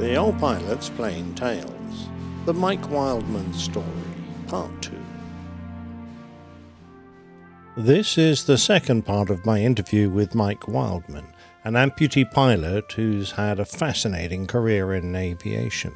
The Old Pilot's Plain Tales. The Mike Wildman Story, Part 2. This is the second part of my interview with Mike Wildman, an amputee pilot who's had a fascinating career in aviation.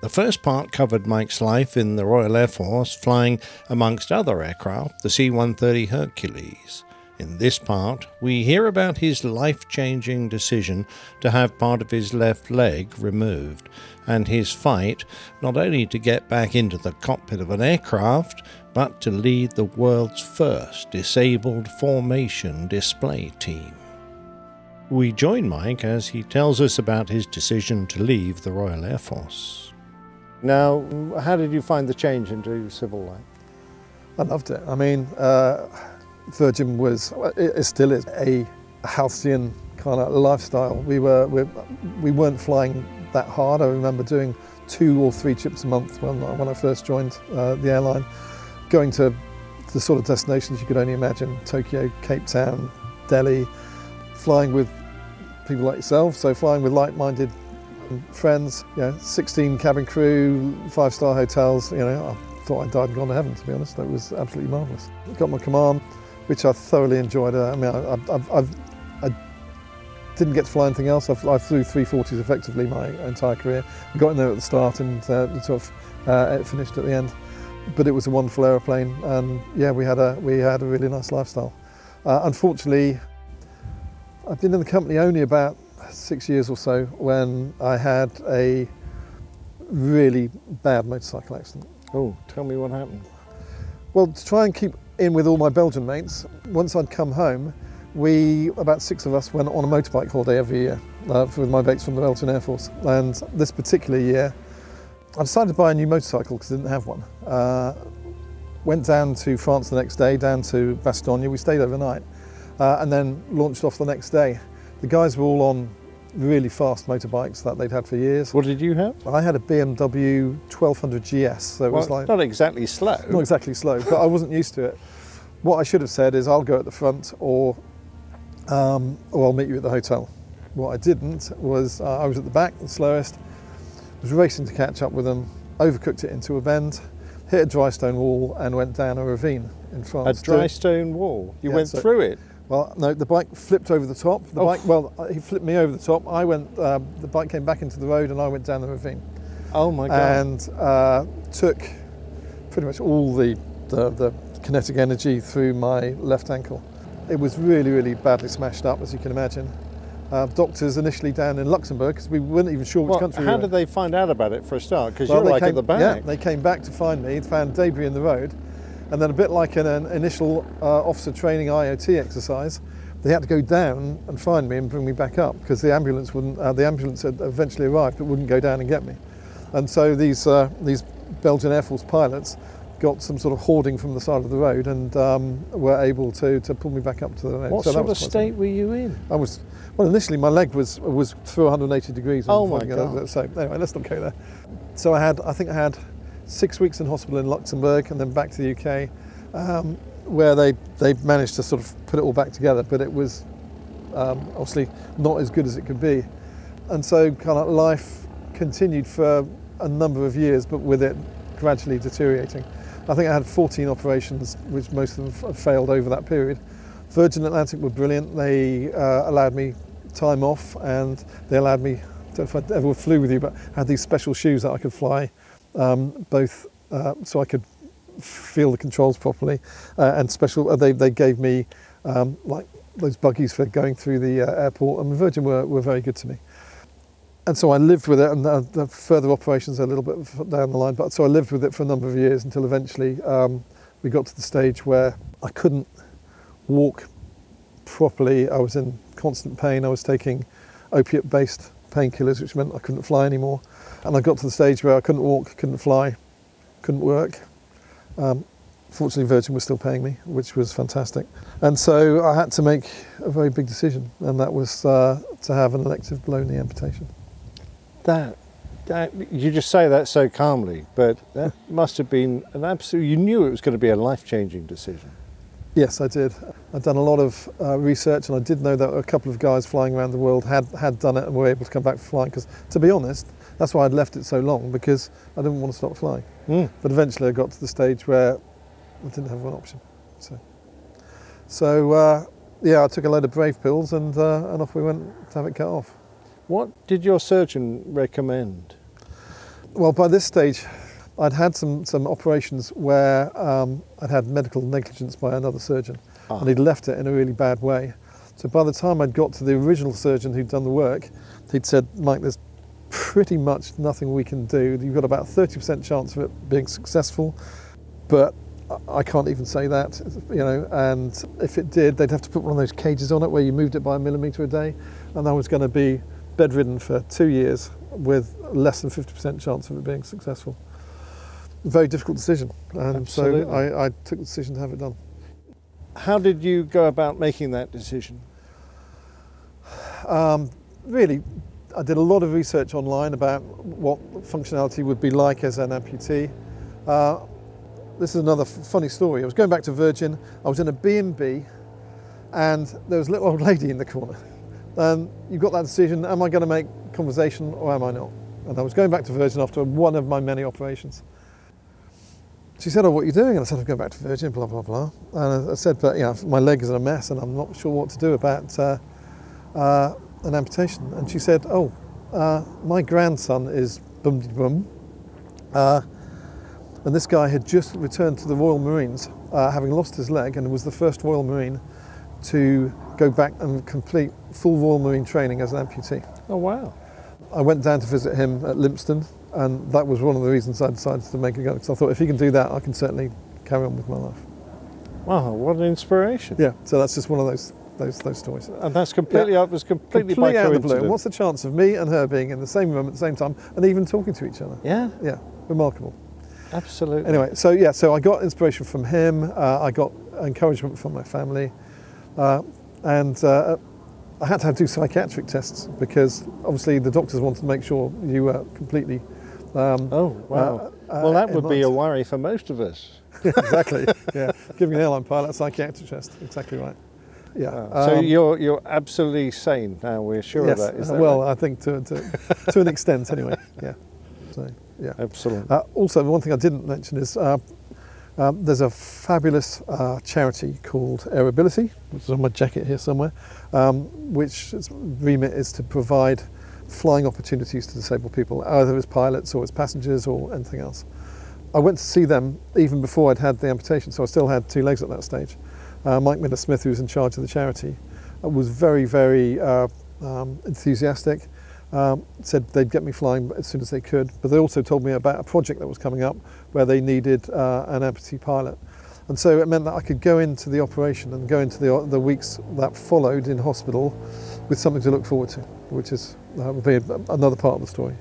The first part covered Mike's life in the Royal Air Force, flying, amongst other aircraft, the C 130 Hercules. In this part, we hear about his life changing decision to have part of his left leg removed, and his fight not only to get back into the cockpit of an aircraft, but to lead the world's first disabled formation display team. We join Mike as he tells us about his decision to leave the Royal Air Force. Now, how did you find the change into civil life? I loved it. I mean, uh, Virgin was, it, still is, a halcyon kind of lifestyle. We, were, we, we weren't flying that hard. I remember doing two or three trips a month when, when I first joined uh, the airline, going to the sort of destinations you could only imagine Tokyo, Cape Town, Delhi, flying with people like yourself, so flying with like minded friends, you know, 16 cabin crew, five star hotels, you know, I thought I'd died and gone to heaven, to be honest. That was absolutely marvellous. Got my command, which I thoroughly enjoyed. Uh, I mean, I, I've, I've, I didn't get to fly anything else. I, I flew 340s effectively my entire career. I got in there at the start and uh, sort of uh, it finished at the end. But it was a wonderful aeroplane, and yeah, we had a we had a really nice lifestyle. Uh, unfortunately, I've been in the company only about six years or so when I had a really bad motorcycle accident. Oh, tell me what happened. Well, to try and keep in with all my Belgian mates, once I'd come home, we, about six of us, went on a motorbike holiday every year uh, with my mates from the Belgian Air Force. And this particular year, I decided to buy a new motorcycle because I didn't have one. Uh, went down to France the next day, down to Bastogne. We stayed overnight uh, and then launched off the next day. The guys were all on really fast motorbikes that they'd had for years. What did you have? I had a BMW 1200 GS, so it well, was like not exactly slow. not exactly slow, but I wasn't used to it. What I should have said is, I'll go at the front, or um, or I'll meet you at the hotel. What I didn't was, uh, I was at the back, the slowest, was racing to catch up with them, overcooked it into a bend, hit a dry stone wall, and went down a ravine in front, A France. dry stone wall. You Yeah, went so- through it. Well, no, the bike flipped over the top. The Oh. bike, well, uh, he flipped me over the top. I went, uh, the bike came back into the road, and I went down the ravine. Oh my god. and uh, took pretty much all the, the, the kinetic energy through my left ankle. It was really, really badly smashed up, as you can imagine. Uh, doctors initially down in Luxembourg, because we weren't even sure which Well, country how we did they find out about it for a start? Because Well, you're like came, at the back. Yeah, they came back to find me, found debris in the road, and then a bit like in an initial uh, officer training IOT exercise, they had to go down and find me and bring me back up because the ambulance wouldn't. Uh, the ambulance had eventually arrived, but wouldn't go down and get me. And so these uh, these Belgian Air Force pilots got some sort of hoarding from the side of the road and um, were able to, to pull me back up to the road. what so sort of state were you in? I was well. Initially, my leg was was through 180 degrees. Oh my before I got God. it. So anyway, let's not go there. So I had, I think I had six weeks in hospital in Luxembourg, and then back to the UK, um, where they they managed to sort of put it all back together. But it was um, obviously not as good as it could be, and so kind of life continued for a number of years, but with it gradually deteriorating. I think I had 14 operations, which most of them failed over that period. Virgin Atlantic were brilliant. They uh, allowed me time off and they allowed me, I don't know if I ever flew with you, but I had these special shoes that I could fly um, both uh, so I could feel the controls properly uh, and special, uh, they, they gave me um, like those buggies for going through the uh, airport and Virgin were, were very good to me. And so I lived with it, and the, the further operations are a little bit down the line. But so I lived with it for a number of years until eventually um, we got to the stage where I couldn't walk properly. I was in constant pain. I was taking opiate-based painkillers, which meant I couldn't fly anymore. And I got to the stage where I couldn't walk, couldn't fly, couldn't work. Um, fortunately, Virgin was still paying me, which was fantastic. And so I had to make a very big decision, and that was uh, to have an elective below knee amputation. That, that you just say that so calmly, but that must have been an absolute. You knew it was going to be a life-changing decision. Yes, I did. I'd done a lot of uh, research, and I did know that a couple of guys flying around the world had, had done it and were able to come back for flying. Because, to be honest, That's why I'd left it so long because I didn't want to stop flying. Mm. But eventually I got to the stage where I didn't have one option. So, so uh, yeah, I took a load of brave pills and, uh, and off we went to have it cut off. What did your surgeon recommend? Well, by this stage, I'd had some, some operations where um, I'd had medical negligence by another surgeon Ah. and he'd left it in a really bad way. So by the time I'd got to the original surgeon who'd done the work, he'd said, Mike, there's pretty much nothing we can do. You've got about 30% chance of it being successful, but I- can't even say that, you know, and if it did, they'd have to put one of those cages on it where you moved it by a millimetre a day, and I was going to be bedridden for two years with less than 50% chance of it being successful. Very difficult decision, and Absolutely. so I, I took the decision to have it done. How did you go about making that decision? Um, really, I did a lot of research online about what functionality would be like as an amputee. Uh, this is another funny story. I was going back to Virgin. I was in a B&B, and there was a little old lady in the corner. And you've got that decision: am I going to make conversation or am I not? And I was going back to Virgin after one of my many operations. She said, "Oh, what are you doing?" And I said, "I'm going back to Virgin." Blah blah blah. And I I said, "But you know, my leg is in a mess, and I'm not sure what to do about." Uh, uh, an amputation. And she said, Oh, uh, my grandson is bum de bum. Uh, and this guy had just returned to the Royal Marines, uh, having lost his leg, and was the first Royal Marine to go back and complete full Royal Marine training as an amputee. Oh, wow. I went down to visit him at Lympstone, and that was one of the reasons I decided to make it go. Because I thought if he can do that, I can certainly carry on with my life. Wow, what an inspiration. Yeah, so that's just one of those those those stories. And that's completely up, was completely, Completely out of the blue. And what's the chance of me and her being in the same room at the same time and even talking to each other? yeah, Yeah, remarkable. absolutely. Anyway, so yeah, so I got inspiration from him. Uh, I got encouragement from my family, uh, and uh, I had to have do psychiatric tests because obviously the doctors wanted to make sure you were completely. Um, Oh, wow. uh, well, that would be a worry for most of us. exactly. Yeah, giving an airline pilot a psychiatric test. Exactly right. Yeah. So um, you're you're absolutely sane now. We're sure yes, of that. Is that well, right? I think to, to, to an extent anyway. Yeah. So yeah. Excellent. Uh, also, one thing I didn't mention is uh, um, there's a fabulous uh, charity called Aerobility, which is on my jacket here somewhere, um, which its remit is to provide flying opportunities to disabled people, either as pilots or as passengers or anything else. I went to see them even before I'd had the amputation, so I still had two legs at that stage. Uh, Mike Miller Smith, who was in charge of the charity, uh, was very, very uh, um, enthusiastic. Um, said they'd get me flying as soon as they could, but they also told me about a project that was coming up where they needed uh, an amputee pilot. And so it meant that I could go into the operation and go into the, the weeks that followed in hospital with something to look forward to, which is uh, another part of the story.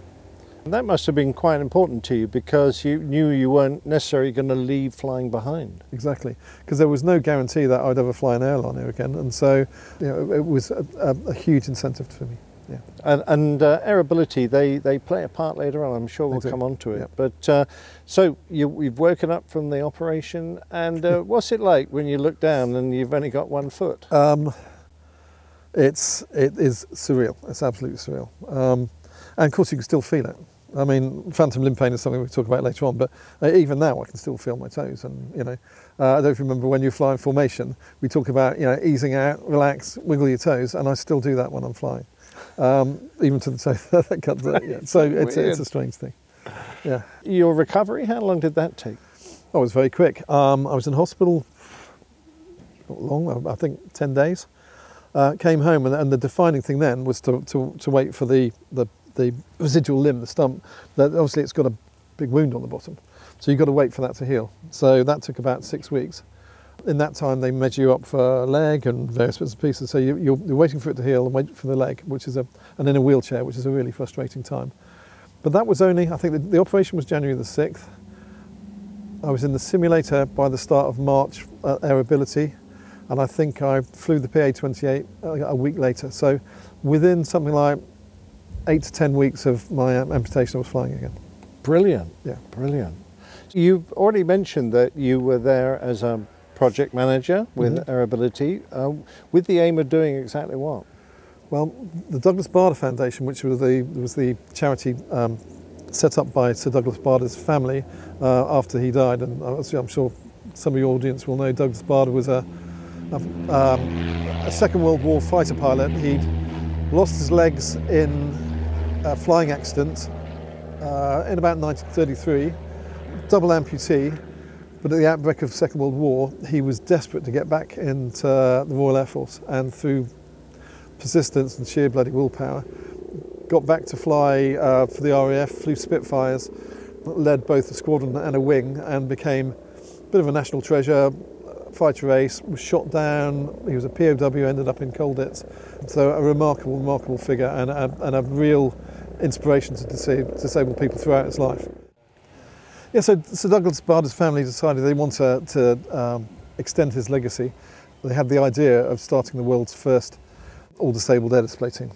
That must have been quite important to you because you knew you weren't necessarily going to leave flying behind. Exactly, because there was no guarantee that I'd ever fly an airliner again, and so you know, it was a, a, a huge incentive for me. Yeah. And, and uh, Aerobility, they, they play a part later on. I'm sure we'll come on to it. yeah. But uh, so you, you've woken up from the operation, and uh, what's it like when you look down and you've only got one foot? Um, it's it is surreal. It's absolutely surreal. Um, and of course, you can still feel it. I mean, phantom limb pain is something we'll talk about later on, but uh, even now I can still feel my toes. And you know, uh, I don't remember when you fly in formation, we talk about you know easing out, relax, wiggle your toes, and I still do that when I'm flying, um, even to the toe that comes out. Yeah. So it's, it's a strange thing. Yeah. Your recovery, how long did that take? Oh, it was very quick. Um, I was in hospital not long, I think 10 days. Uh, came home, and, and the defining thing then was to, to, to wait for the, the, the residual limb, the stump. That obviously, it's got a big wound on the bottom. So you've got to wait for that to heal. So that took about six weeks. In that time, they measure you up for a leg and various bits and pieces. So you, you're, you're waiting for it to heal and wait for the leg, which is a, and in a wheelchair, which is a really frustrating time. But that was only, I think the, the operation was January the 6th. I was in the simulator by the start of March uh, at Aerobility, and I think I flew the PA-28 a uh, a week later. So within something like eight to 10 weeks of my um, amputation, I was flying again. Brilliant. Yeah. Brilliant. You've already mentioned that you were there as a project manager with Mhm. Aerobility, uh, with the aim of doing exactly what? Well, the Douglas Bader Foundation, which was the was the charity um, set up by Sir Douglas Bader's family uh, after he died, and I'm sure some of your audience will know Douglas Bader was a, a, um, a Second World War fighter pilot. He'd lost his legs in flying accident uh, in about 1933, double amputee. But at the outbreak of the Second World War, he was desperate to get back into the Royal Air Force, and through persistence and sheer bloody willpower, got back to fly uh, for the RAF, flew Spitfires, led both a squadron and a wing, and became a bit of a national treasure. Fighter ace, was shot down. He was a POW, ended up in Colditz. So a remarkable, remarkable figure and a, and a real inspiration to disabled, disabled people throughout his life. Yeah, so Sir Douglas Bader's family decided they want to, to um, extend his legacy. They had the idea of starting the world's first all-disabled air display team.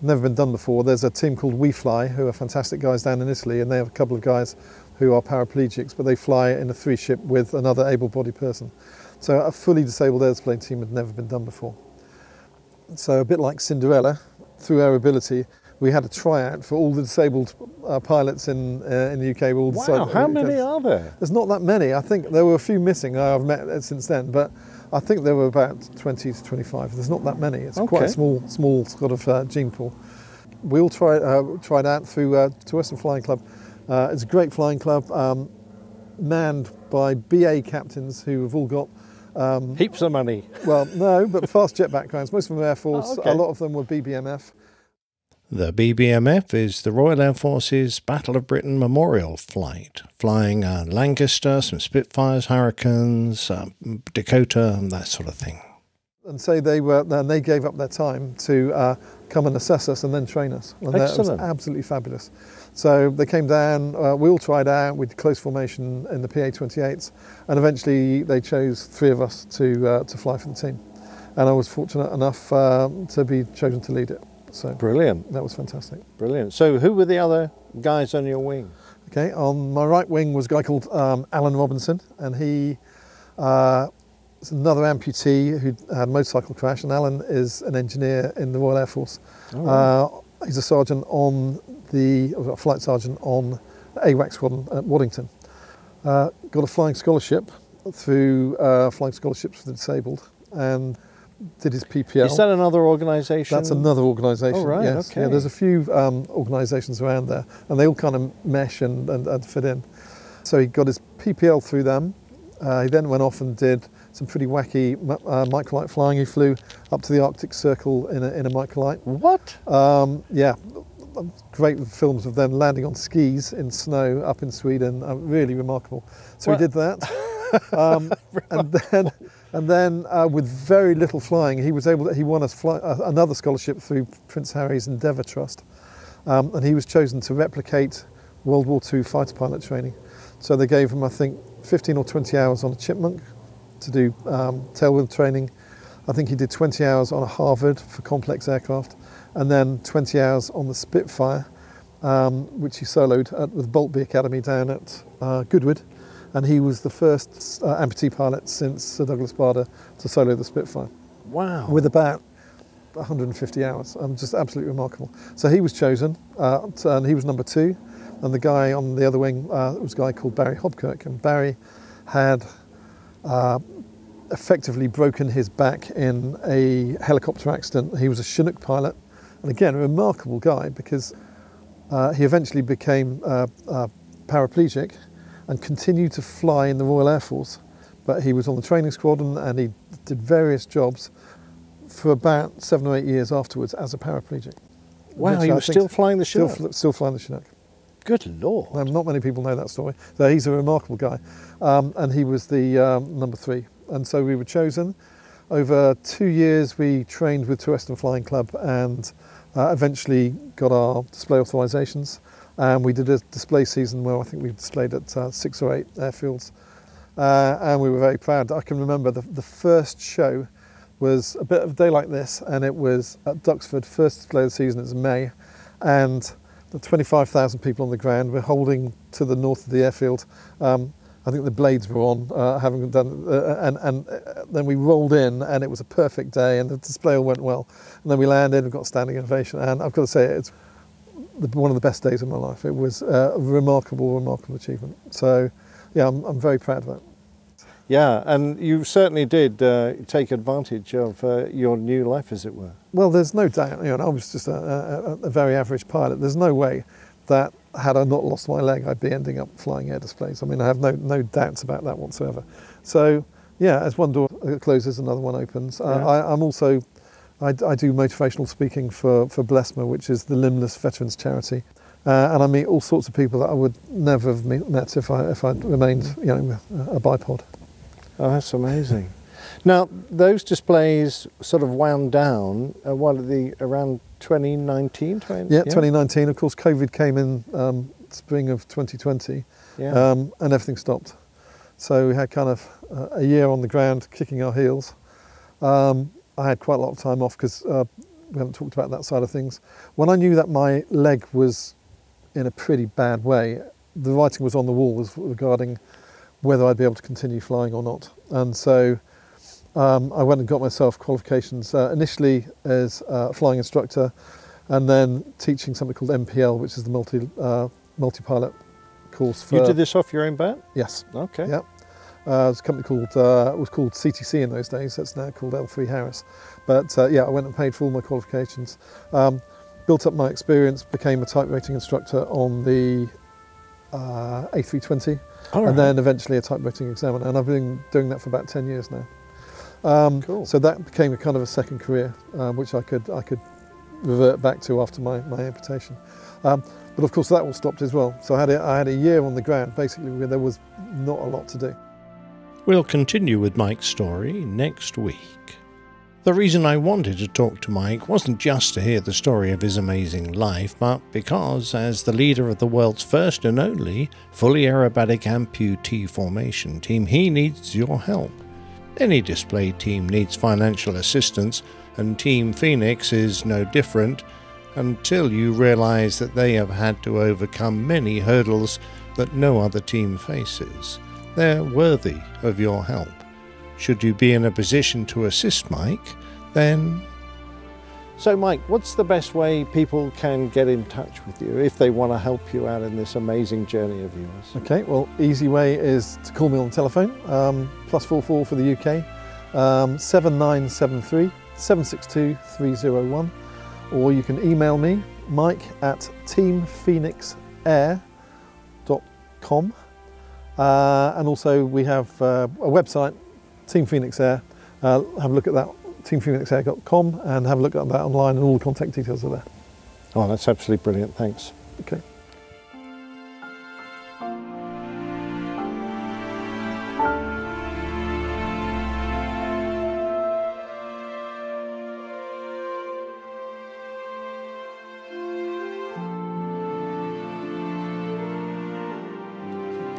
Never been done before. There's a team called We Fly, who are fantastic guys down in Italy, and they have a couple of guys who are paraplegics, but they fly in a three-ship with another able-bodied person. So a fully disabled air display team had never been done before. So a bit like Cinderella, through Aerobility, we had a tryout for all the disabled uh, pilots in uh, in the UK. All wow, how many are there? There's not that many. I think there were a few missing. I've met since then, but I think there were about 20 to 25. There's not that many. It's okay. quite a small, small sort of uh, gene pool. We all tried, uh, tried out through uh, to Western Flying Club. Uh, it's a great flying club, um, manned by BA captains who have all got um, heaps of money. Well, no, but fast jet backgrounds. Most of them Air Force. Oh, okay. A lot of them were BBMF. The BBMF is the Royal Air Force's Battle of Britain Memorial Flight, flying uh, Lancaster, some Spitfires, Hurricanes, uh, Dakota, and that sort of thing. And so they were, and they gave up their time to uh, come and assess us and then train us. And Excellent. That was absolutely fabulous. So they came down, uh, we all tried out, we did close formation in the PA-28s, and eventually they chose three of us to, uh, to fly for the team. And I was fortunate enough uh, to be chosen to lead it. So brilliant. That was fantastic. Brilliant. So who were the other guys on your wing? Okay, on my right wing was a guy called um, Alan Robinson, and he uh, is another amputee who had a motorcycle crash. And Alan is an engineer in the Royal Air Force. Oh, uh, he's a sergeant on the a flight sergeant on AWAC squadron at Waddington. Uh, got a flying scholarship through uh, Flying Scholarships for the Disabled, and did his PPL. Is that another organisation? That's another organisation. Oh, right, yes. okay. Yeah, there's a few um, organisations around there, and they all kind of mesh and, and, and fit in. So he got his PPL through them. Uh, he then went off and did some pretty wacky uh, microlight flying. He flew up to the Arctic Circle in a, in a microlight. What? Um, yeah, great films of them landing on skis in snow up in Sweden. Uh, really remarkable. So what? he did that. Um, and then and then, uh, with very little flying, he was able to, he won fly, uh, another scholarship through Prince Harry's Endeavour Trust. Um, and he was chosen to replicate World War II fighter pilot training. So they gave him, I think, 15 or 20 hours on a Chipmunk to do um, tailwheel training. I think he did 20 hours on a Harvard for complex aircraft, and then 20 hours on the Spitfire, um, which he soloed at the Boultbee Academy down at uh, Goodwood and he was the first uh, amputee pilot since Sir Douglas Bader to solo the Spitfire. Wow. With about 150 hours. Um, just absolutely remarkable. So he was chosen, uh, and he was number two. And the guy on the other wing uh, was a guy called Barry Hobkirk. And Barry had uh, effectively broken his back in a helicopter accident. He was a Chinook pilot. And again, a remarkable guy because uh, he eventually became uh, uh, paraplegic and continued to fly in the Royal Air Force. But he was on the training squadron and he did various jobs for about seven or eight years afterwards as a paraplegic. Wow, he was still flying the Chinook? Still, still flying the Chinook. Good Lord. Not many people know that story. So he's a remarkable guy. Um, and he was the um, number three. And so we were chosen. Over two years, we trained with Western Flying Club and uh, eventually got our display authorizations. And we did a display season where I think we displayed at uh, six or eight airfields. Uh, and we were very proud. I can remember the, the first show was a bit of a day like this, and it was at Duxford, first display of the season, it's May, and the 25,000 people on the ground were holding to the north of the airfield um, I think the blades were on, uh, having done, uh, and, and uh, then we rolled in, and it was a perfect day, and the display all went well. And then we landed and got standing ovation, and I've got to say, it's the, one of the best days of my life. It was a remarkable, remarkable achievement. So, yeah, I'm, I'm very proud of that. Yeah, and you certainly did uh, take advantage of uh, your new life, as it were. Well, there's no doubt. You know, I was just a, a, a very average pilot. There's no way that had I not lost my leg, I'd be ending up flying air displays. I mean, I have no no doubts about that whatsoever. So, yeah, as one door closes, another one opens. Uh, Yeah. I, I'm also I, I do motivational speaking for for Blesma, which is the limbless veterans charity. Uh, and I meet all sorts of people that I would never have meet, met if I if I'd remained, you know, a bipod. Oh, that's amazing. Now, those displays sort of wound down. Uh, what the around 2019? 20, Yeah, 2019. Of course, COVID came in um, spring of 2020, Yeah. um, and everything stopped. So we had kind of uh, a year on the ground, kicking our heels. Um, I had quite a lot of time off because uh, we haven't talked about that side of things. When I knew that my leg was in a pretty bad way, the writing was on the wall regarding whether I'd be able to continue flying or not. And so um, I went and got myself qualifications uh, initially as a flying instructor, and then teaching something called MPL, which is the multi uh, multi pilot course. For, you did this off your own bat? Yes. Okay. Yeah. Uh, it was a company called uh, it was called CTC in those days. That's now called L3 Harris. But uh, yeah, I went and paid for all my qualifications, um, built up my experience, became a type rating instructor on the uh, A320, All right. and then eventually a type rating examiner. And I've been doing that for about 10 years now. Um, Cool. So that became a kind of a second career, um, which I could I could revert back to after my, my amputation. Um, but of course that all stopped as well. So I had a, I had a year on the ground basically where there was not a lot to do. We'll continue with Mike's story next week. The reason I wanted to talk to Mike wasn't just to hear the story of his amazing life, but because, as the leader of the world's first and only fully aerobatic amputee formation team, he needs your help. Any display team needs financial assistance, and Team Phoenix is no different until you realize that they have had to overcome many hurdles that no other team faces. They're worthy of your help. Should you be in a position to assist Mike, then. So, Mike, what's the best way people can get in touch with you if they want to help you out in this amazing journey of yours? Okay, well, easy way is to call me on the telephone, um, plus four four for the UK, um, 7973 762 301, or you can email me, mike at teamphoenixair.com. Uh, and also, we have uh, a website, Team Phoenix Air. Uh, have a look at that, teamphoenixair.com, and have a look at that online, and all the contact details are there. Oh, that's absolutely brilliant. Thanks. Okay.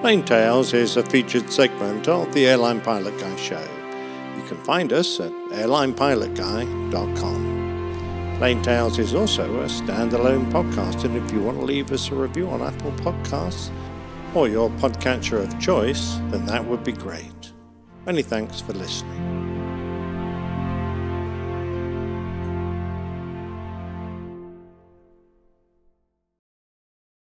Plain Tales is a featured segment of the Airline Pilot Guy show. You can find us at airlinepilotguy.com. Plain Tales is also a standalone podcast, and if you want to leave us a review on Apple Podcasts or your podcatcher of choice, then that would be great. Many thanks for listening.